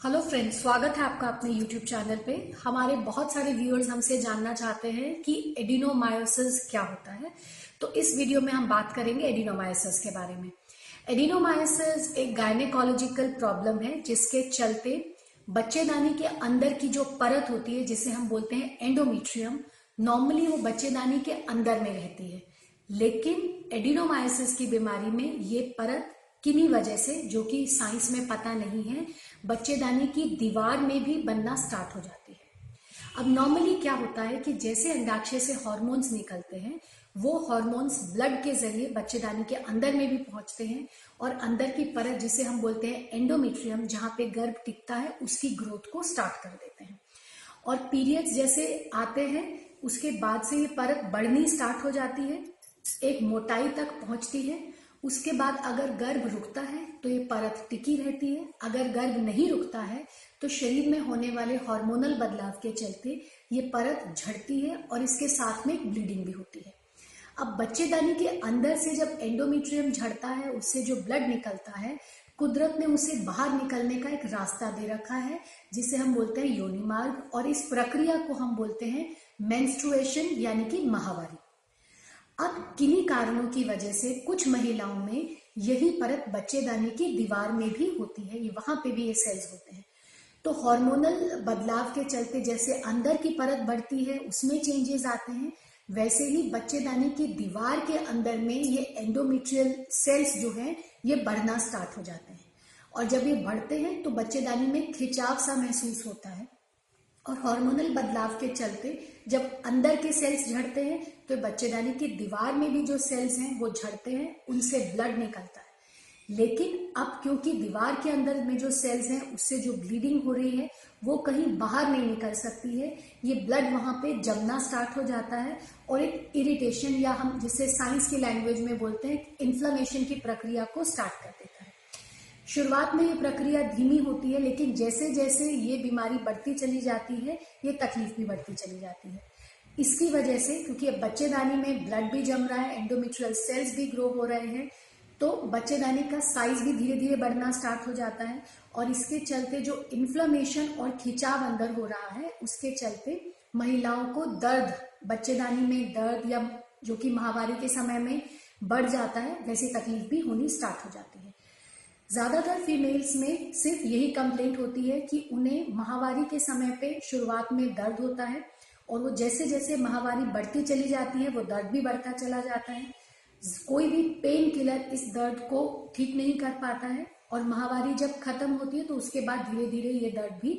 Hello friends स्वागत है आपका अपने यूट्यूब चैनल पे। हमारे बहुत सारे व्यूअर्स हमसे जानना चाहते हैं कि एडिनोमायोसिस क्या होता है। तो इस वीडियो में हम बात करेंगे एडिनोमायोसिस के बारे में। एडिनोमायोसिस एक गायनेकोलॉजिकल प्रॉब्लम है, जिसके चलते बच्चेदानी के अंदर की जो परत होती है, जिसे हम बोलते हैं एंडोमीट्रियम नॉर्मली वो बच्चेदानी के अंदर में रहती है। लेकिन एडिनोमायोसिस की बीमारी में ये परत किन्हीं वजह से, जो कि साइंस में पता नहीं है बच्चेदानी की दीवार में भी बनना स्टार्ट हो जाती है। अब नॉर्मली क्या होता है कि जैसे अंडाक्षय से हॉर्मोन्स निकलते हैं, वो हॉर्मोन्स ब्लड के ज़रिए बच्चेदानी के अंदर में भी पहुँचते हैं और अंदर की परत जिसे हम बोलते हैं एंडोमेट्रियम जहाँ पे गर्भ टिकता है, उसकी ग्रोथ को स्टार्ट कर देते हैं। और पीरियड्स जैसे आते हैं, उसके बाद से ये परत बढ़नी स्टार्ट हो जाती है, एक मोटाई तक पहुँचती है उसके बाद अगर गर्भ रुकता है तो ये परत टिकी रहती है। अगर गर्भ नहीं रुकता है तो शरीर में होने वाले हार्मोनल बदलाव के चलते ये परत झड़ती है और इसके साथ में ब्लीडिंग भी होती है। अब बच्चेदानी के अंदर से जब एंडोमीट्रियम झड़ता है, उससे जो ब्लड निकलता है, कुदरत ने उसे बाहर निकलने का एक रास्ता दे रखा है, जिसे हम बोलते हैं योनि मार्ग और इस प्रक्रिया को हम बोलते हैं मेंस्ट्रुएशन यानी कि महावारी अब किन्हीं कारणों की वजह से कुछ महिलाओं में यही परत बच्चेदानी की दीवार में भी होती है, ये वहाँ पे भी ये सेल्स होते हैं। तो हार्मोनल बदलाव के चलते जैसे अंदर की परत बढ़ती है, उसमें चेंजेस आते हैं, वैसे ही बच्चेदानी की दीवार के अंदर में ये एंडोमेट्रियल सेल्स जो है, ये बढ़ना स्टार्ट हो जाते हैं। और जब ये बढ़ते हैं तो बच्चेदानी में खिंचाव सा महसूस होता है। और हार्मोनल बदलाव के चलते जब अंदर के सेल्स झड़ते हैं तो बच्चेदानी की दीवार में भी जो सेल्स हैं, वो झड़ते हैं, उनसे ब्लड निकलता है। लेकिन अब क्योंकि दीवार के अंदर में जो सेल्स हैं, उससे जो ब्लीडिंग हो रही है, वो कहीं बाहर नहीं निकल सकती है। ये ब्लड वहाँ पे जमना स्टार्ट हो जाता है और एक इरिटेशन या हम जिसे साइंस की लैंग्वेज में बोलते हैं इन्फ्लामेशन की प्रक्रिया को स्टार्ट करते है। शुरुआत में ये प्रक्रिया धीमी होती है, लेकिन जैसे जैसे ये बीमारी बढ़ती चली जाती है, ये तकलीफ़ भी बढ़ती चली जाती है। इसकी वजह से, क्योंकि अब बच्चेदानी में ब्लड भी जम रहा है एंडोमेट्रियल सेल्स भी ग्रो हो रहे हैं तो बच्चेदानी का साइज़ भी धीरे धीरे बढ़ना स्टार्ट हो जाता है और इसके चलते जो इन्फ्लेमेशन और खिंचाव अंदर हो रहा है, उसके चलते महिलाओं को दर्द, बच्चेदानी में दर्द या जो कि महावारी के समय में बढ़ जाता है, वैसी तकलीफ़ भी होनी स्टार्ट हो जाती है। ज़्यादातर फीमेल्स में सिर्फ़ यही कंप्लेंट होती है कि उन्हें महावारी के समय पे शुरुआत में दर्द होता है और वो जैसे जैसे महावारी बढ़ती चली जाती है, वो दर्द भी बढ़ता चला जाता है। कोई भी पेन किलर इस दर्द को ठीक नहीं कर पाता है और महावारी जब खत्म होती है तो उसके बाद धीरे धीरे ये दर्द भी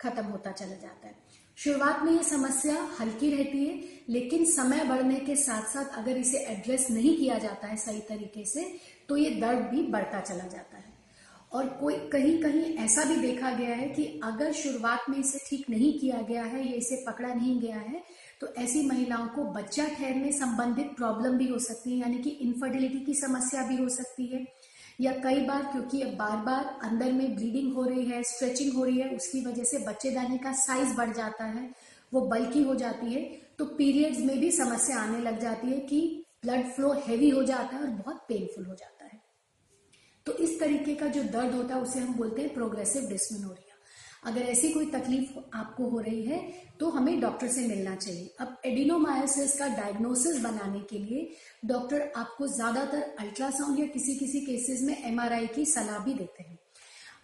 खत्म होता चला जाता है। शुरुआत में ये समस्या हल्की रहती है, लेकिन समय बढ़ने के साथ साथ अगर इसे एड्रेस नहीं किया जाता है सही तरीके से तो ये दर्द भी बढ़ता चला जाता है। और कोई, कहीं कहीं ऐसा भी देखा गया है कि अगर शुरुआत में इसे ठीक नहीं किया गया है या इसे पकड़ा नहीं गया है तो ऐसी महिलाओं को बच्चा ठहरने संबंधित प्रॉब्लम भी हो सकती है, यानी कि इनफर्टिलिटी की समस्या भी हो सकती है। या कई बार, क्योंकि अब बार बार अंदर में ब्लीडिंग हो रही है स्ट्रेचिंग हो रही है, उसकी वजह से बच्चेदानी का साइज़ बढ़ जाता है, वो बल्कि हो जाती है तो पीरियड्स में भी समस्या आने लग जाती है कि ब्लड फ्लो हैवी हो जाता है और बहुत पेनफुल हो जाता है। तो इस तरीके का जो दर्द होता है उसे हम बोलते हैं प्रोग्रेसिव डिस्मिनोरिया अगर ऐसी कोई तकलीफ़ आपको हो रही है तो हमें डॉक्टर से मिलना चाहिए। अब एडिनोमायोसिस का डायग्नोसिस बनाने के लिए डॉक्टर आपको ज़्यादातर अल्ट्रासाउंड या किसी किसी केसेस में एमआरआई की सलाह भी देते हैं।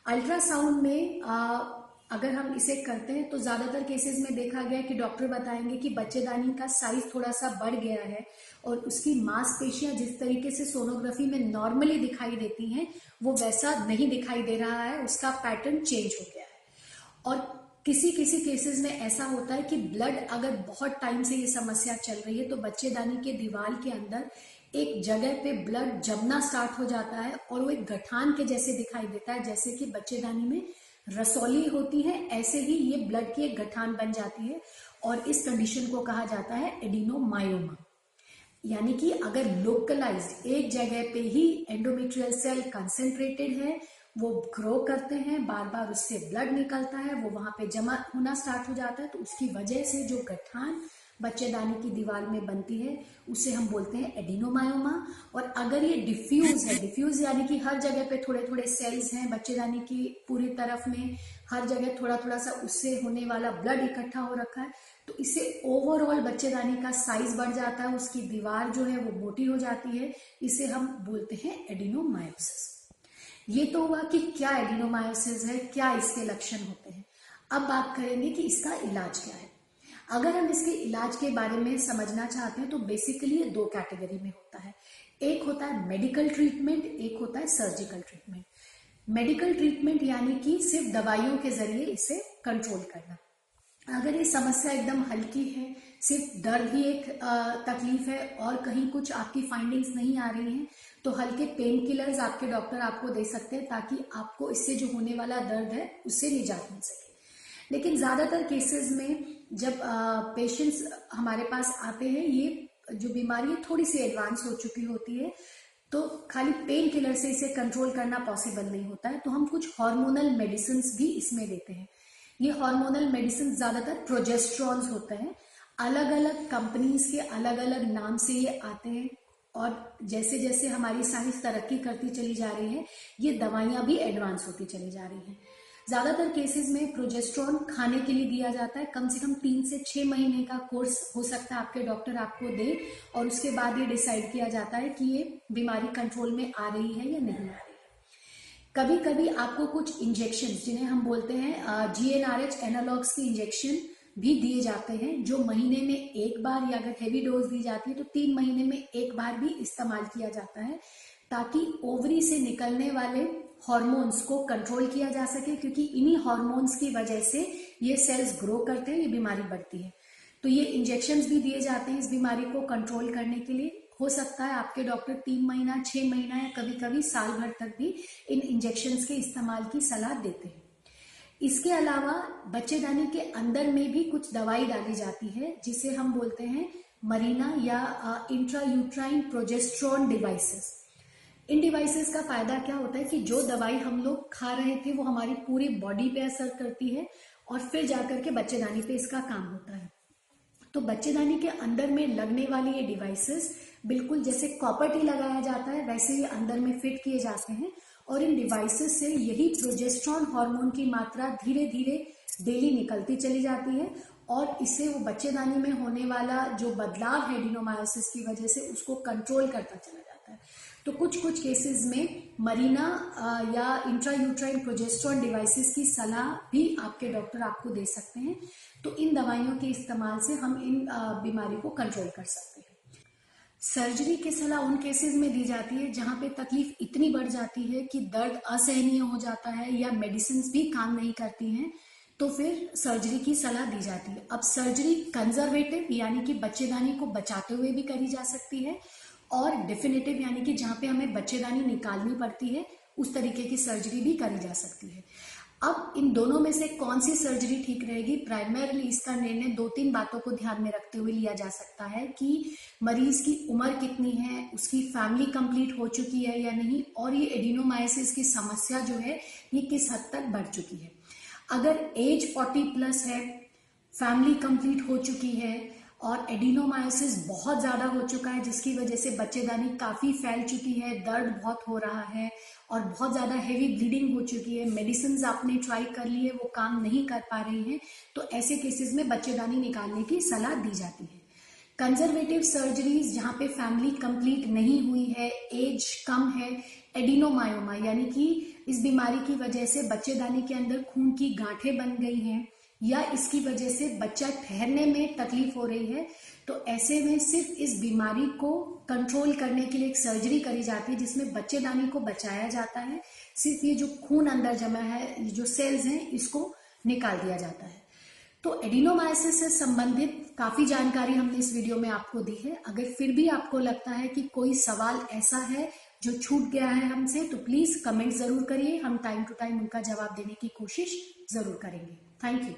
अल्ट्रासाउंड में आ, अगर हम इसे करते हैं तो ज़्यादातर केसेस में देखा गया कि डॉक्टर बताएँगे कि बच्चेदानी का साइज़ थोड़ा सा बढ़ गया है और उसकी मांसपेशियाँ जिस तरीके से सोनोग्राफी में नॉर्मली दिखाई देती हैं, वो वैसा नहीं दिखाई दे रहा है, उसका पैटर्न चेंज हो गया है। और किसी किसी केसेस में ऐसा होता है कि ब्लड अगर बहुत टाइम से ये समस्या चल रही है तो बच्चेदानी के दीवार के अंदर एक जगह पे ब्लड जमना स्टार्ट हो जाता है और वो एक गठान के जैसे दिखाई देता है, जैसे कि बच्चेदानी में रसौली होती है, ऐसे ही ये ब्लड की एक गठान बन जाती है और इस कंडीशन को कहा जाता है एडिनोमायोमा यानी कि अगर लोकलाइज्ड एक जगह पे ही एंडोमेट्रियल सेल कंसेंट्रेटेड है, वो ग्रो करते हैं बार बार उससे ब्लड निकलता है, वो वहाँ पे जमा होना स्टार्ट हो जाता है तो उसकी वजह से जो गठान बच्चेदानी की दीवार में बनती है, उसे हम बोलते हैं एडिनोमायोमा। और अगर ये डिफ्यूज है डिफ्यूज यानी कि हर जगह पे थोड़े थोड़े सेल्स हैं बच्चेदानी की पूरी तरफ़ में, हर जगह थोड़ा थोड़ा सा उससे होने वाला ब्लड इकट्ठा हो रखा है तो इससे ओवरऑल बच्चेदानी का साइज़ बढ़ जाता है, उसकी दीवार जो है वो मोटी हो जाती है, इसे हम बोलते हैं एडिनोमायोसिस। ये तो हुआ कि क्या एडिनोमायोसिस है, क्या इसके लक्षण होते हैं। अब बात करेंगे कि इसका इलाज क्या है। अगर हम इसके इलाज के बारे में समझना चाहते हैं तो बेसिकली ये दो कैटेगरी में होता है। एक होता है मेडिकल ट्रीटमेंट एक होता है सर्जिकल ट्रीटमेंट मेडिकल ट्रीटमेंट यानी कि सिर्फ़ दवाइयों के ज़रिए इसे कंट्रोल करना। अगर ये समस्या एकदम हल्की है, सिर्फ़ दर्द ही एक तकलीफ़ है और कहीं कुछ आपकी फाइंडिंग्स नहीं आ रही हैं तो हल्के पेन किलर्स आपके डॉक्टर आपको दे सकते हैं ताकि आपको इससे जो होने वाला दर्द है, उससे निजात मिल सके। लेकिन ज़्यादातर केसेस में जब पेशेंट्स हमारे पास आते हैं, ये जो बीमारी है, थोड़ी सी एडवांस हो चुकी होती है तो खाली पेन किलर से इसे कंट्रोल करना पॉसिबल नहीं होता है तो हम कुछ हार्मोनल मेडिसिन भी इसमें देते हैं। ये हार्मोनल मेडिसिन ज़्यादातर प्रोजेस्ट्रॉन्स होते हैं। अलग अलग कंपनीज़ के अलग अलग नाम से ये आते हैं, और जैसे जैसे हमारी साइंस तरक्की करती चली जा रही है, ये दवाइयाँ भी एडवांस होती चली जा रही हैं। ज़्यादातर केसेस में प्रोजेस्ट्रॉन खाने के लिए दिया जाता है। कम से कम तीन से छह महीने का कोर्स हो सकता है आपके डॉक्टर आपको दे और उसके बाद ये डिसाइड किया जाता है कि ये बीमारी कंट्रोल में आ रही है या नहीं आ रही है। कभी कभी आपको कुछ इंजेक्शन जिन्हें हम बोलते हैं जीएनआरएच एनालॉग्स के इंजेक्शन भी दिए जाते हैं, जो महीने में एक बार या अगर हैवी डोज दी जाती है तो तीन महीने में एक बार भी इस्तेमाल किया जाता है। ताकि ओवरी से निकलने वाले हॉर्मोन्स को कंट्रोल किया जा सके, क्योंकि इन्हीं हॉर्मोन्स की वजह से ये सेल्स ग्रो करते हैं, ये बीमारी बढ़ती है। तो ये इंजेक्शन भी दिए जाते हैं इस बीमारी को कंट्रोल करने के लिए। हो सकता है आपके डॉक्टर तीन महीना, छह महीना या कभी कभी साल भर तक भी इन इंजेक्शन के इस्तेमाल की सलाह देते हैं। इसके अलावा बच्चेदानी के अंदर में भी कुछ दवाई डाली जाती है, जिसे हम बोलते हैं मरीना या इंट्रा यूट्राइन प्रोजेस्ट्रॉन डिवाइसेस इन डिवाइसेस का फ़ायदा क्या होता है कि जो दवाई हम लोग खा रहे थे, वो हमारी पूरी बॉडी पे असर करती है और फिर जाकर के बच्चेदानी पे इसका काम होता है। तो बच्चेदानी के अंदर में लगने वाली ये डिवाइसेस बिल्कुल जैसे कॉपर टी लगाया जाता है, वैसे ये अंदर में फिट किए जाते हैं और इन डिवाइसेस से यही प्रोजेस्ट्रॉन हार्मोन की मात्रा धीरे धीरे डेली निकलती चली जाती है और इससे वो बच्चेदानी में होने वाला जो बदलाव है डिनोमायोसिस की वजह से उसको कंट्रोल करता चला जाता है। तो कुछ कुछ केसेस में मरीना या इंट्रा यूट्राइन प्रोजेस्ट्रॉन डिवाइसेस की सलाह भी आपके डॉक्टर आपको दे सकते हैं। तो इन दवाइयों के इस्तेमाल से हम इन बीमारी को कंट्रोल कर सकते हैं। सर्जरी की सलाह उन केसेस में दी जाती है जहाँ पे तकलीफ़ इतनी बढ़ जाती है कि दर्द असहनीय हो जाता है या मेडिसिन भी काम नहीं करती हैं तो फिर सर्जरी की सलाह दी जाती है। अब सर्जरी कंजर्वेटिव यानी कि बच्चेदानी को बचाते हुए भी करी जा सकती है। और डेफिनेटिव यानी कि जहाँ पे हमें बच्चेदानी निकालनी पड़ती है, उस तरीके की सर्जरी भी करी जा सकती है। अब इन दोनों में से कौन सी सर्जरी ठीक रहेगी? प्राइमरली इसका निर्णय दो तीन बातों को ध्यान में रखते हुए लिया जा सकता है कि मरीज़ की उम्र कितनी है, उसकी फैमिली कंप्लीट हो चुकी है या नहीं, और ये एडिनोमाइसिस की समस्या जो है, ये किस हद तक बढ़ चुकी है। अगर एज 40 प्लस है फैमिली कंप्लीट हो चुकी है और एडिनोमायोसिस बहुत ज़्यादा हो चुका है, जिसकी वजह से बच्चेदानी काफ़ी फैल चुकी है, दर्द बहुत हो रहा है और बहुत ज़्यादा हेवी ब्लीडिंग हो चुकी है। मेडिसिन आपने ट्राई कर ली है, वो काम नहीं कर पा रही हैं तो ऐसे केसेस में बच्चेदानी निकालने की सलाह दी जाती है। कंजर्वेटिव सर्जरीज जहाँ पे फैमिली कंप्लीट नहीं हुई है एज कम है एडिनोमायोमा यानी कि इस बीमारी की वजह से बच्चेदानी के अंदर खून की गांठें बन गई हैं। या इसकी वजह से बच्चा ठहरने में तकलीफ़ हो रही है तो ऐसे में सिर्फ़ इस बीमारी को कंट्रोल करने के लिए एक सर्जरी करी जाती है, जिसमें बच्चेदानी को बचाया जाता है। सिर्फ़ ये जो खून अंदर जमा है, ये जो सेल्स हैं, इसको निकाल दिया जाता है। तो एडिनोमाइसिस से संबंधित काफ़ी जानकारी हमने इस वीडियो में आपको दी है। अगर फिर भी आपको लगता है कि कोई सवाल ऐसा है जो छूट गया है हमसे तो प्लीज़ कमेंट ज़रूर करिए। हम टाइम टू टाइम उनका जवाब देने की कोशिश ज़रूर करेंगे। Thank you